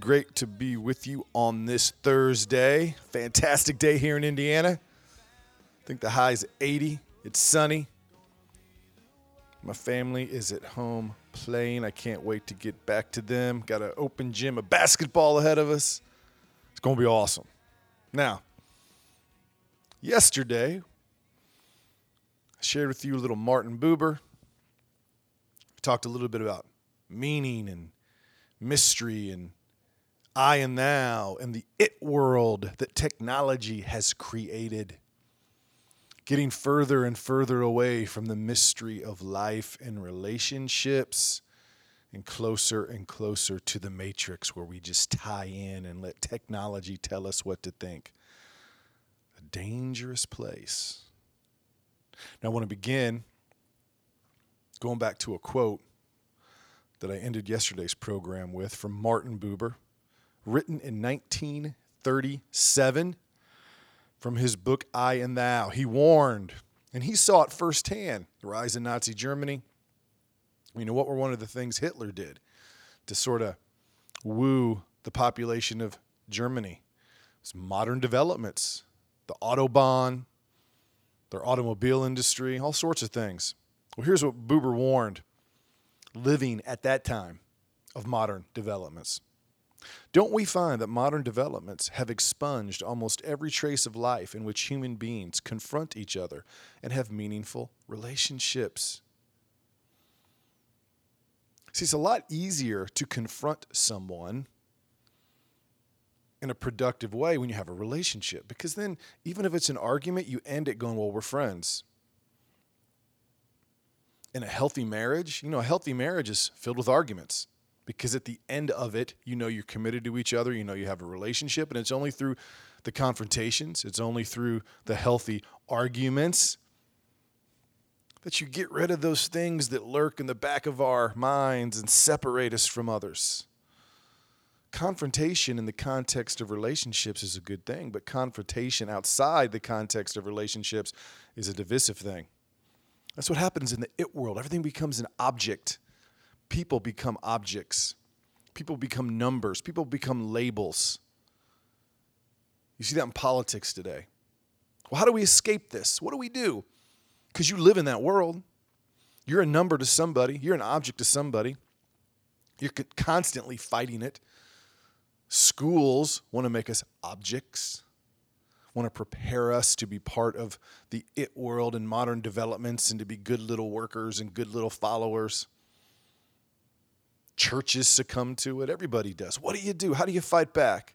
Great to be with you on this Thursday. Fantastic day here in Indiana. I think the high is 80. It's sunny. My family is at home playing. I can't wait to get back to them. Got an open gym of basketball ahead of us. It's going to be awesome. Now, yesterday, I shared with you a little Martin Buber. We talked a little bit about meaning and mystery and I and thou and the it world that technology has created. Getting further and further away from the mystery of life and relationships and closer and closer to the matrix where we just tie in and let technology tell us what to think. A dangerous place. Now, I want to begin going back to a quote that I ended yesterday's program with from Martin Buber written in 1937 from his book I and Thou. He warned, and he saw it firsthand the rise in Nazi Germany. You know, what were one of the things Hitler did to sort of woo the population of Germany? It's modern developments, the Autobahn, their automobile industry, all sorts of things. Well, here's what Buber warned living at that time of modern developments. Don't we find that modern developments have expunged almost every trace of life in which human beings confront each other and have meaningful relationships? See, it's a lot easier to confront someone in a productive way when you have a relationship because then, even if it's an argument, you end it going, Well, we're friends. In a healthy marriage, you know, a healthy marriage is filled with arguments because at the end of it, you know you're committed to each other, you know you have a relationship, and it's only through the confrontations, it's only through the healthy arguments that you get rid of those things that lurk in the back of our minds and separate us from others. Confrontation in the context of relationships is a good thing, but confrontation outside the context of relationships is a divisive thing. That's what happens in the it world. Everything becomes an object people become objects, people become numbers, people become labels. You see that in politics today. Well, how do we escape this? What do we do? Because you live in that world. You're a number to somebody, you're an object to somebody. You're constantly fighting it. Schools want to make us objects, want to prepare us to be part of the it world and modern developments and to be good little workers and good little followers. Churches succumb to it. Everybody does. What do you do? How do you fight back?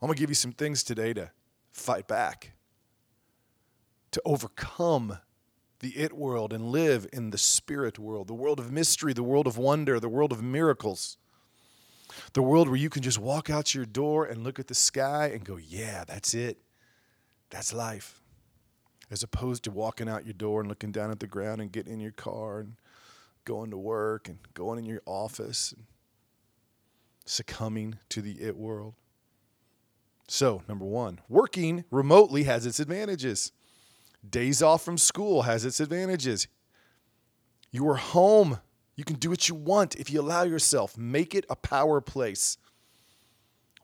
I'm going to give you some things today to fight back, to overcome the it world and live in the spirit world, the world of mystery, the world of wonder, the world of miracles, the world where you can just walk out your door and look at the sky and go, yeah, that's it. That's life. As opposed to walking out your door and looking down at the ground and getting in your car and going to work and going in your office and succumbing to the it world. So, number one, working remotely has its advantages. Days off from school has its advantages. You are home. You can do what you want if you allow yourself. Make it a power place.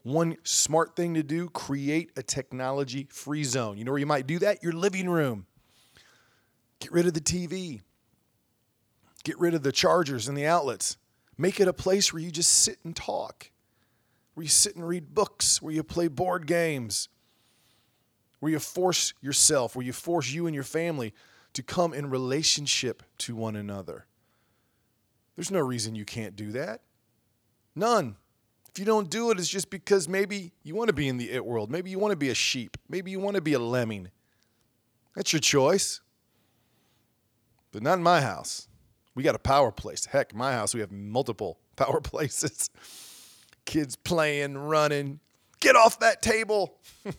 One smart thing to do create a technology free zone. You know where you might do that? Your living room. Get rid of the TV. Get rid of the chargers and the outlets. Make it a place where you just sit and talk, where you sit and read books, where you play board games, where you force yourself, where you force you and your family to come in relationship to one another. There's no reason you can't do that. None. If you don't do it, it's just because maybe you want to be in the it world. Maybe you want to be a sheep. Maybe you want to be a lemming. That's your choice. But not in my house. We got a power place. Heck, my house, we have multiple power places. Kids playing, running. Get off that table.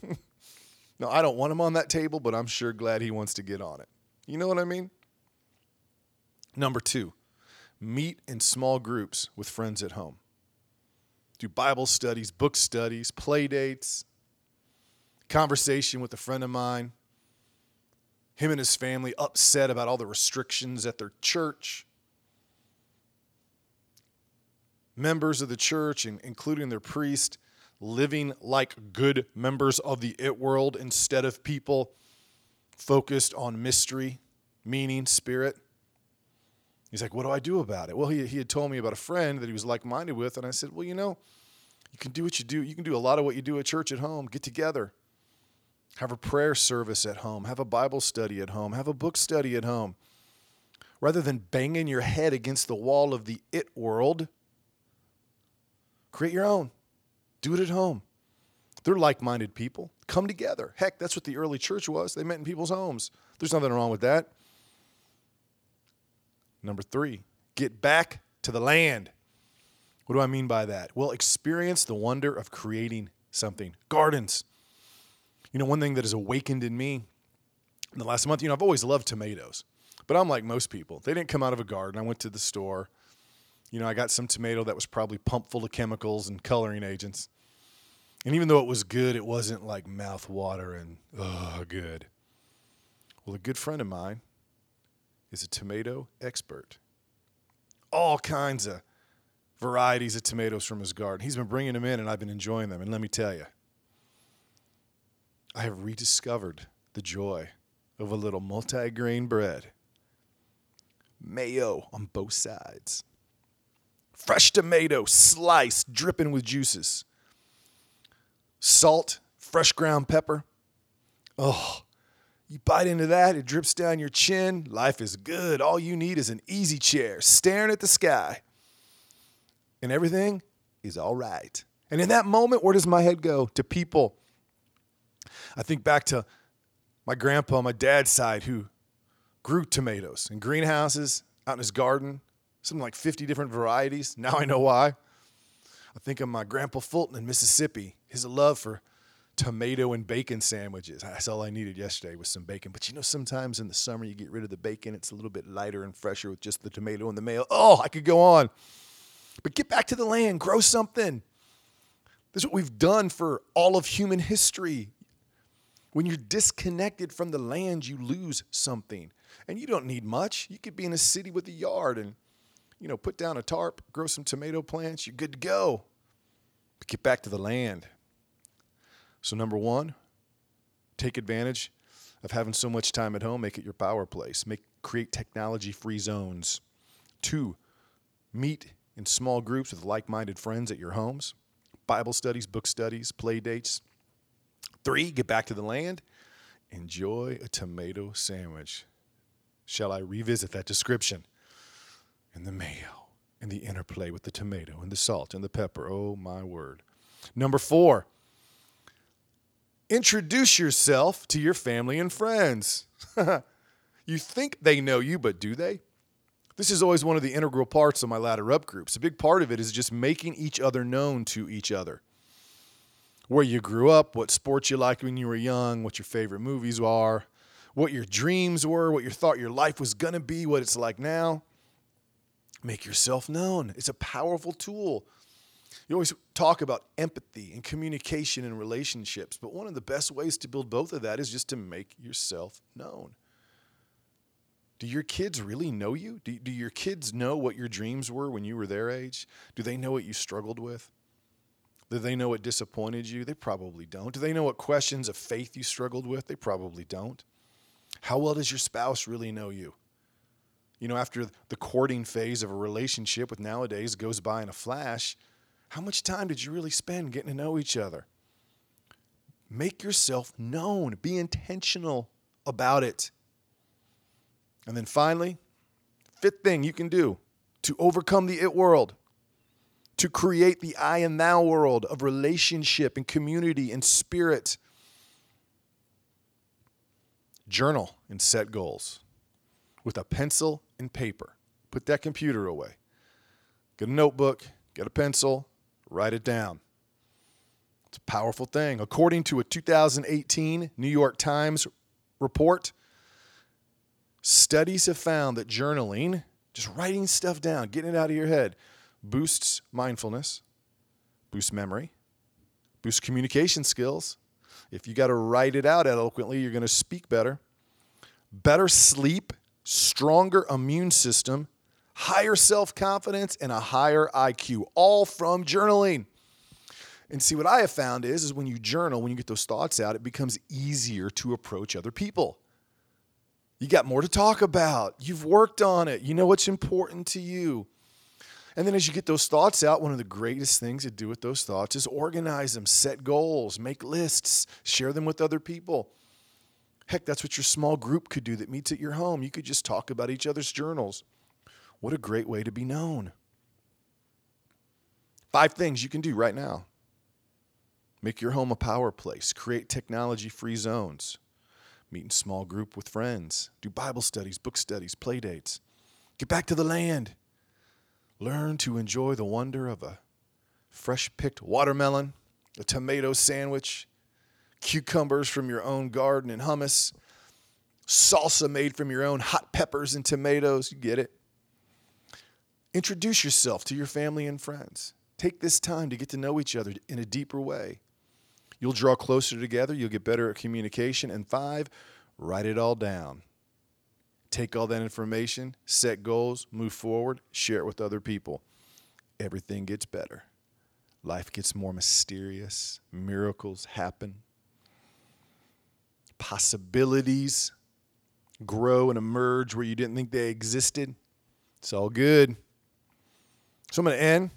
No, I don't want him on that table, but I'm sure glad he wants to get on it. You know what I mean? Number two, meet in small groups with friends at home. Do Bible studies, book studies, play dates, conversation with a friend of mine. Him and his family upset about all the restrictions at their church. Members of the church, including their priest, living like good members of the it world instead of people focused on mystery, meaning, spirit. He's like, What do I do about it? Well, he, he had told me about a friend that he was like minded with. And I said, Well, you know, you can do what you do. You can do a lot of what you do at church at home. Get together. Have a prayer service at home. Have a Bible study at home. Have a book study at home. Rather than banging your head against the wall of the it world, create your own. Do it at home. They're like minded people. Come together. Heck, that's what the early church was. They met in people's homes. There's nothing wrong with that. Number three, get back to the land. What do I mean by that? Well, experience the wonder of creating something. Gardens. You know, one thing that has awakened in me in the last month, you know, I've always loved tomatoes, but I'm like most people. They didn't come out of a garden. I went to the store. You know, I got some tomato that was probably pumped full of chemicals and coloring agents. And even though it was good, it wasn't like mouth water and oh, good. Well, a good friend of mine is a tomato expert. All kinds of varieties of tomatoes from his garden. He's been bringing them in, and I've been enjoying them. And let me tell you, I have rediscovered the joy of a little multi-grain bread. Mayo on both sides. Fresh tomato sliced, dripping with juices salt, fresh ground pepper. Oh, you bite into that, it drips down your chin. Life is good. All you need is an easy chair, staring at the sky. And everything is all right. And in that moment, where does my head go? To people. I think back to my grandpa on my dad's side who grew tomatoes in greenhouses out in his garden, something like 50 different varieties. Now I know why. I think of my grandpa Fulton in Mississippi his love for tomato and bacon sandwiches. That's all I needed yesterday was some bacon. But you know, sometimes in the summer you get rid of the bacon, it's a little bit lighter and fresher with just the tomato and the mayo. Oh, I could go on. But get back to the land, grow something. This is what we've done for all of human history. When you're disconnected from the land, you lose something. And you don't need much. You could be in a city with a yard and, you know, put down a tarp, grow some tomato plants, you're good to go. But get back to the land. So, number one, take advantage of having so much time at home. Make it your power place. Make create technology free zones. Two, meet in small groups with like minded friends at your homes. Bible studies, book studies, play dates. Three, get back to the land. Enjoy a tomato sandwich. Shall I revisit that description? And the mayo and the interplay with the tomato and the salt and the pepper. Oh, my word. Number four, Introduce yourself to your family and friends. you think they know you, but do they? This is always one of the integral parts of my ladder up groups. A big part of it is just making each other known to each other. Where you grew up, what sports you liked when you were young, what your favorite movies are, what your dreams were, what you thought your life was going to be, what it's like now. Make yourself known. It's a powerful tool you always talk about empathy and communication and relationships, but one of the best ways to build both of that is just to make yourself known. Do your kids really know you? Do, do your kids know what your dreams were when you were their age? Do they know what you struggled with? Do they know what disappointed you? They probably don't. Do they know what questions of faith you struggled with? They probably don't. How well does your spouse really know you? You know, after the courting phase of a relationship with nowadays goes by in a flash, how much time did you really spend getting to know each other? Make yourself known, be intentional about it. And then finally, fifth thing you can do to overcome the it world, to create the I and thou world of relationship and community and spirit. Journal and set goals with a pencil and paper. Put that computer away. Get a notebook, get a pencil, Write it down. It's a powerful thing. According to a 2018 New York Times report, studies have found that journaling, just writing stuff down, getting it out of your head, boosts mindfulness, boosts memory, boosts communication skills. If you got to write it out eloquently, you're going to speak better. Better sleep, stronger immune system, higher self confidence, and a higher IQ, all from journaling. And see, what I have found is, is when you journal, when you get those thoughts out, it becomes easier to approach other people. You got more to talk about. You've worked on it. You know what's important to you. And then as you get those thoughts out, one of the greatest things to do with those thoughts is organize them, set goals, make lists, share them with other people. Heck, that's what your small group could do that meets at your home. You could just talk about each other's journals. What a great way to be known. Five things you can do right now make your home a power place, create technology free zones, meet in small group with friends, do Bible studies, book studies, play dates, get back to the land, learn to enjoy the wonder of a fresh picked watermelon, a tomato sandwich, cucumbers from your own garden and hummus, salsa made from your own hot peppers and tomatoes. You get it. Introduce yourself to your family and friends. Take this time to get to know each other in a deeper way. You'll draw closer together, you'll get better at communication. And five, write it all down. Take all that information, set goals, move forward, share it with other people. Everything gets better. Life gets more mysterious, miracles happen, possibilities grow and emerge where you didn't think they existed. It's all good. So I'm going to end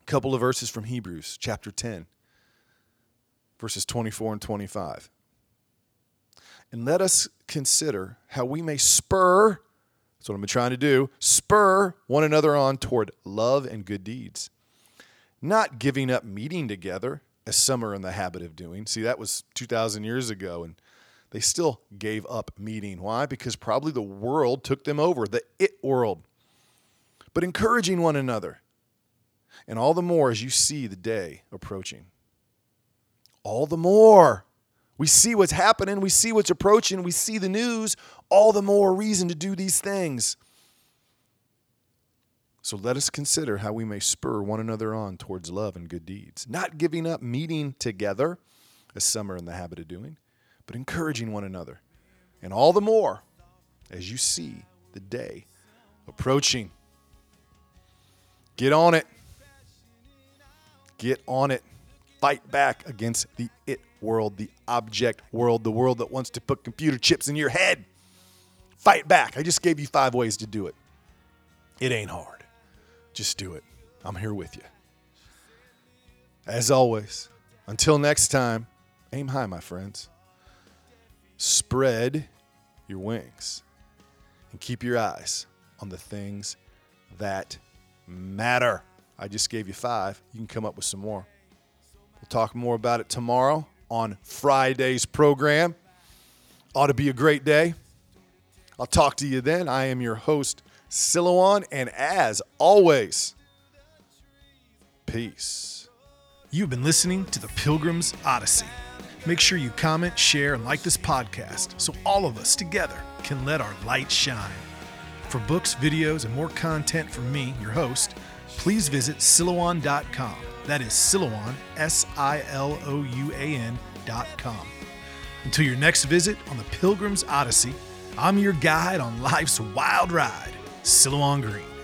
a couple of verses from Hebrews chapter 10, verses 24 and 25. And let us consider how we may spur, that's what been trying to do, spur one another on toward love and good deeds. Not giving up meeting together, as some are in the habit of doing. See, that was 2,000 years ago, and they still gave up meeting. Why? Because probably the world took them over, the it world. But encouraging one another, and all the more as you see the day approaching. All the more. We see what's happening, we see what's approaching, we see the news, all the more reason to do these things. So let us consider how we may spur one another on towards love and good deeds, not giving up meeting together, as some are in the habit of doing, but encouraging one another. And all the more as you see the day approaching. Get on it. Get on it. Fight back against the it world, the object world, the world that wants to put computer chips in your head. Fight back. I just gave you five ways to do it. It ain't hard. Just do it. I'm here with you. As always, until next time, aim high, my friends. Spread your wings and keep your eyes on the things that matter. I just gave you five. You can come up with some more. We'll talk more about it tomorrow on Friday's program. Ought to be a great day. I'll talk to you then. I am your host, Silouan, and as always, peace. You've been listening to the Pilgrim's Odyssey. Make sure you comment, share, and like this podcast so all of us together can let our light shine. For books, videos, and more content from me, your host, please visit Silouan.com. That is Silouan, S I L O U A N.com. Until your next visit on the Pilgrim's Odyssey, I'm your guide on life's wild ride, Silouan Green.